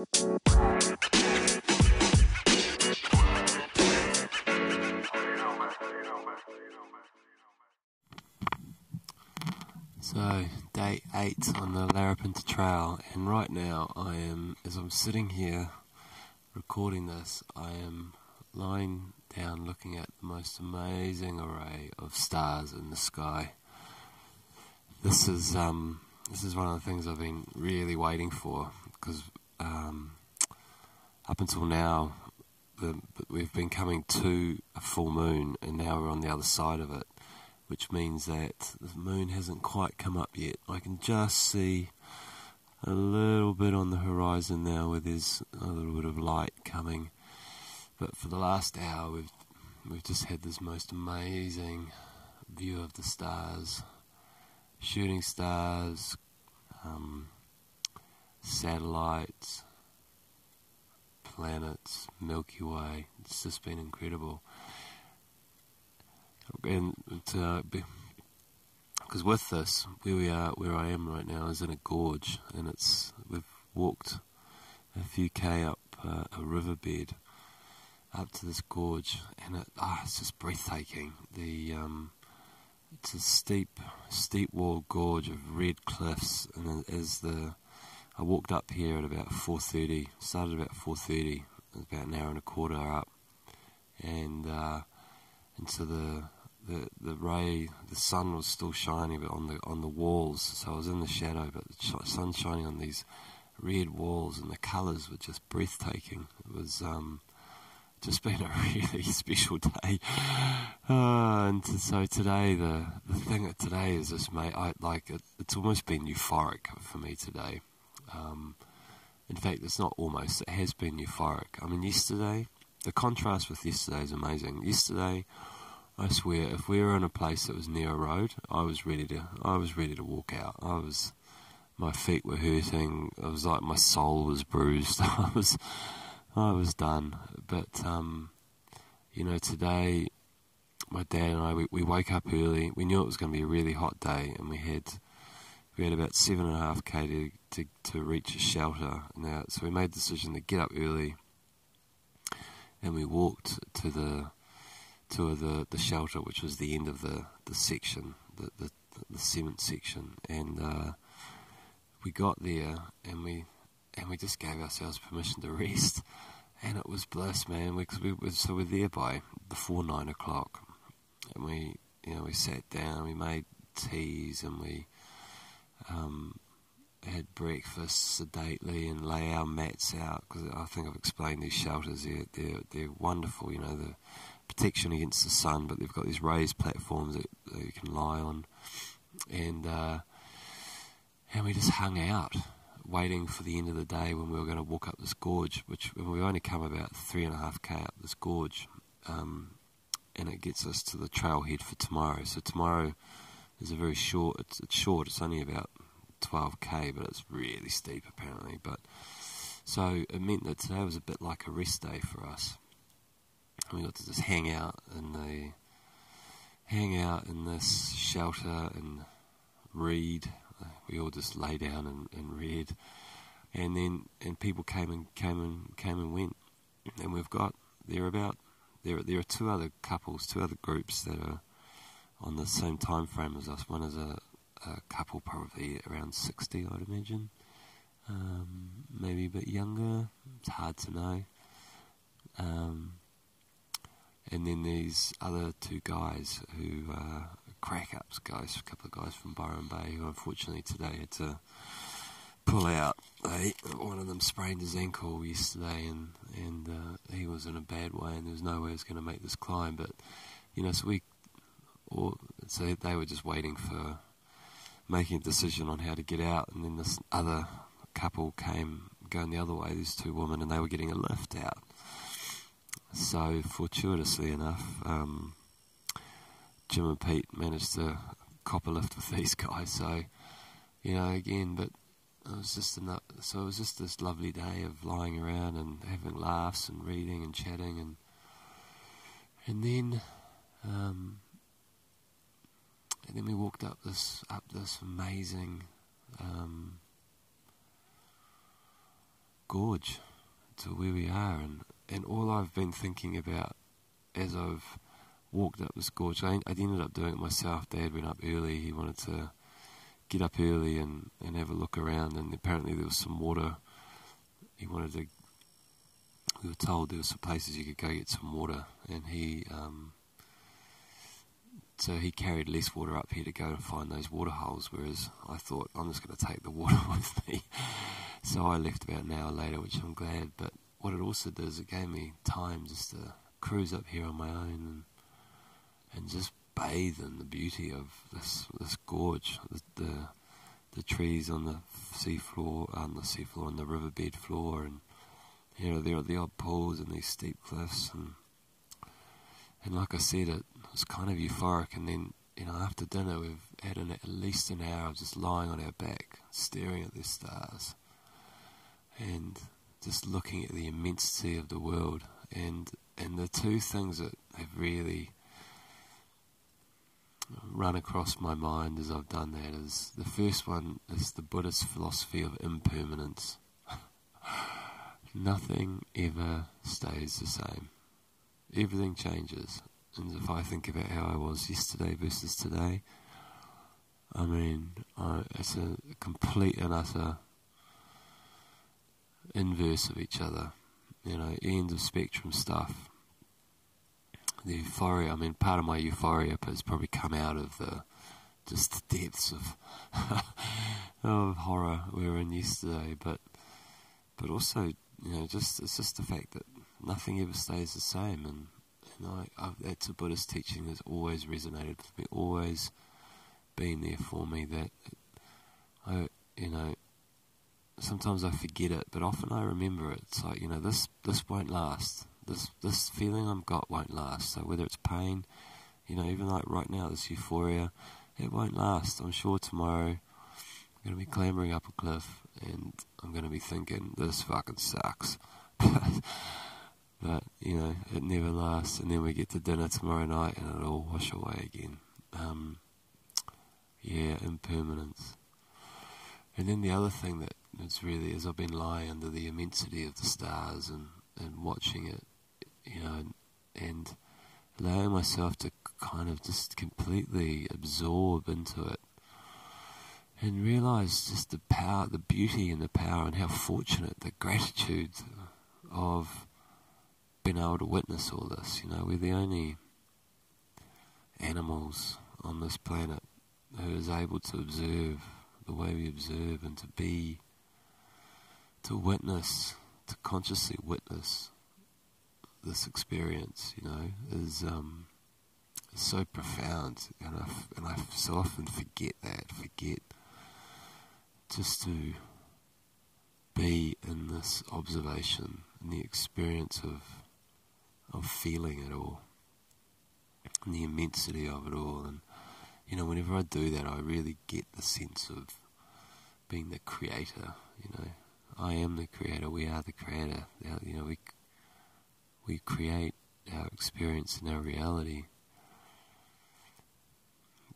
So, day eight on the Larapinta Trail, and right now I am, as I'm sitting here recording this, I am lying down looking at the most amazing array of stars in the sky. This is um, this is one of the things I've been really waiting for because um, up until now the, we've been coming to a full moon, and now we're on the other side of it which means that the moon hasn't quite come up yet. I can just see a little bit on the horizon now where there's a little bit of light coming. But for the last hour, we've we've just had this most amazing view of the stars, shooting stars, um, satellites, planets, Milky Way. It's just been incredible and to because with this, where we are, where I am right now, is in a gorge, and it's we've walked a few k up uh, a riverbed up to this gorge, and it ah, it's just breathtaking. The um, it's a steep, steep walled gorge of red cliffs, and as the I walked up here at about 4:30, started about 4:30, about an hour and a quarter up, and uh, into the the the ray, the sun was still shining, but on the on the walls. So I was in the shadow, but the sun shining on these red walls, and the colours were just breathtaking. It was um, just been a really special day. Uh, and so today, the the thing that today is just made I like it, it's almost been euphoric for me today. Um, in fact, it's not almost; it has been euphoric. I mean, yesterday, the contrast with yesterday is amazing. Yesterday. I swear, if we were in a place that was near a road, I was ready to. I was ready to walk out. I was, my feet were hurting. It was like my soul was bruised. I was, I was done. But um, you know, today, my dad and I, we, we woke up early. We knew it was going to be a really hot day, and we had, we had about seven and a half k to to, to reach a shelter. Now, so we made the decision to get up early, and we walked to the to the, the shelter, which was the end of the, the section, the, the, the cement section, and uh, we got there and we and we just gave ourselves permission to rest, and it was bliss, man. Because we, we so we're there by before nine o'clock, and we you know we sat down, we made teas, and we um, had breakfast sedately and lay our mats out because I think I've explained these shelters. They're they're they're wonderful. You know the protection against the sun, but they've got these raised platforms that, that you can lie on, and uh, and we just hung out, waiting for the end of the day when we were going to walk up this gorge, which we only come about three and a half k up this gorge, um, and it gets us to the trailhead for tomorrow. So tomorrow is a very short. It's, it's short. It's only about 12k, but it's really steep apparently. But so it meant that today was a bit like a rest day for us we got to just hang out in the hang out in this shelter and read. We all just lay down and, and read, and then and people came and came and came and went, and we've got there about there there are two other couples, two other groups that are on the same time frame as us. One is a, a couple probably around sixty, I'd imagine, um, maybe a bit younger. It's hard to know. Um, and then these other two guys who crack ups guys, a couple of guys from Byron Bay who unfortunately today had to pull out. They, one of them sprained his ankle yesterday, and and uh, he was in a bad way, and there was no way he was going to make this climb. But you know, so we, or so they were just waiting for making a decision on how to get out, and then this other couple came going the other way. These two women, and they were getting a lift out. So, fortuitously enough, um, Jim and Pete managed to cop a lift with these guys. So, you know, again, but it was just enough. So it was just this lovely day of lying around and having laughs and reading and chatting and and then um, and then we walked up this up this amazing um, gorge, to where we are, and and all I've been thinking about as I've walked up this gorge, I, I ended up doing it myself. Dad went up early. He wanted to get up early and, and have a look around, and apparently there was some water. He wanted to. We were told there were some places you could go get some water, and he. Um, so he carried less water up here to go and find those water holes, whereas I thought I'm just going to take the water with me. so I left about an hour later, which I'm glad. But what it also does, it gave me time just to cruise up here on my own and and just bathe in the beauty of this this gorge, the the, the trees on the seafloor, on the seafloor, on the riverbed floor, and you know there are the odd pools and these steep cliffs, and and like I said, it was kind of euphoric. And then you know after dinner we've had an, at least an hour of just lying on our back, staring at the stars, and just looking at the immensity of the world. And and the two things that have really run across my mind as I've done that is the first one is the Buddhist philosophy of impermanence. Nothing ever stays the same. Everything changes. And if I think about how I was yesterday versus today, I mean, I, it's a complete and utter inverse of each other. You know, end of spectrum stuff the euphoria. I mean, part of my euphoria has probably come out of the just the depths of of horror we were in yesterday, but but also you know just it's just the fact that nothing ever stays the same, and and I I've, that's a Buddhist teaching that's always resonated with me, always been there for me. That I you know sometimes I forget it, but often I remember it. It's like you know this this won't last this this feeling I've got won't last. So whether it's pain, you know, even like right now, this euphoria, it won't last. I'm sure tomorrow I'm to be clambering up a cliff and I'm to be thinking, this fucking sucks. but, you know, it never lasts. And then we get to dinner tomorrow night and it'll all wash away again. Um, yeah, impermanence. And then the other thing that is really, as I've been lying under the immensity of the stars and, and watching it, you know, and allowing myself to kind of just completely absorb into it and realize just the power, the beauty and the power, and how fortunate, the gratitude of being able to witness all this. You know, we're the only animals on this planet who is able to observe the way we observe and to be, to witness, to consciously witness this experience, you know, is um, so profound, and I and I so often forget that, forget just to be in this observation and the experience of of feeling it all, and the immensity of it all, and you know, whenever I do that, I really get the sense of being the creator. You know, I am the creator. We are the creator. You know, we we create our experience and our reality.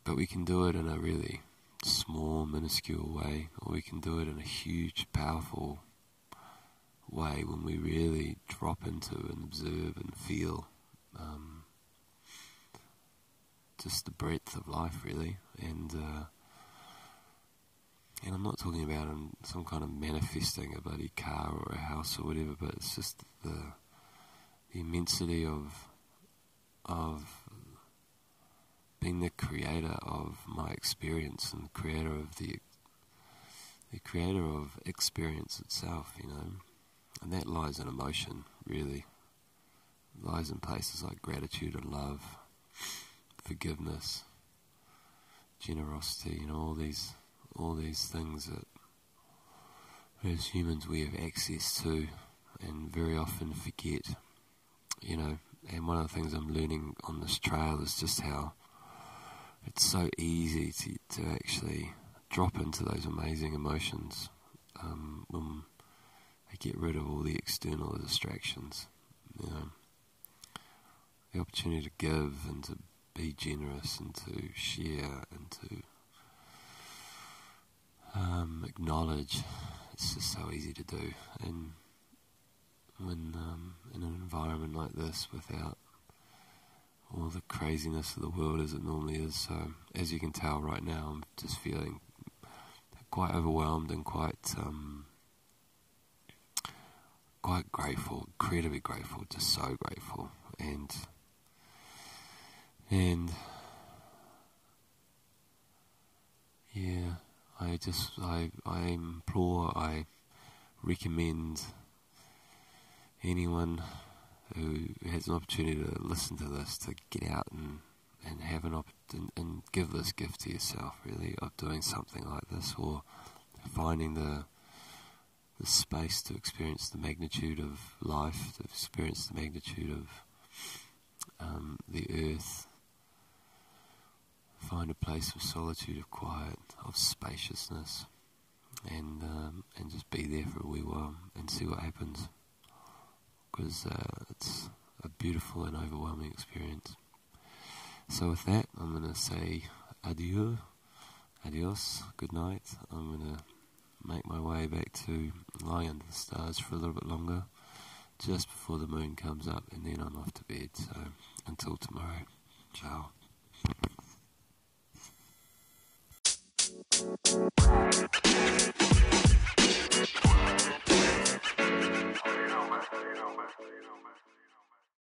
But we can do it in a really small, minuscule way, or we can do it in a huge, powerful way when we really drop into and observe and feel um, just the breadth of life, really. And uh, and I'm not talking about some kind of manifesting a bloody car or a house or whatever, but it's just the the immensity of of being the creator of my experience and the creator of the the creator of experience itself, you know. And that lies in emotion, really. It lies in places like gratitude and love, forgiveness, generosity, you know, all these all these things that as humans we have access to and very often forget you know, and one of the things I'm learning on this trail is just how it's so easy to, to actually drop into those amazing emotions um, when they get rid of all the external distractions. You know, the opportunity to give and to be generous and to share and to um, acknowledge. It's just so easy to do, and when um, in an environment like this without all the craziness of the world as it normally is. So, as you can tell right now, I'm just feeling quite overwhelmed and quite um, quite grateful, incredibly grateful, just so grateful, and and yeah, I just I I implore, I recommend anyone who has an opportunity to listen to this to get out and and have an op- and, and give this gift to yourself really of doing something like this or finding the the space to experience the magnitude of life, to experience the magnitude of um, the earth. Find a place of solitude, of quiet, of spaciousness, and um, and just be there for a wee while and see what happens. Because uh, it's a beautiful and overwhelming experience. So with that, I'm going to say adieu, adios, good night. I'm going to way back to lie under the stars for a little bit longer, just before the moon comes up, and then I'm off to bed. So until tomorrow, ciao.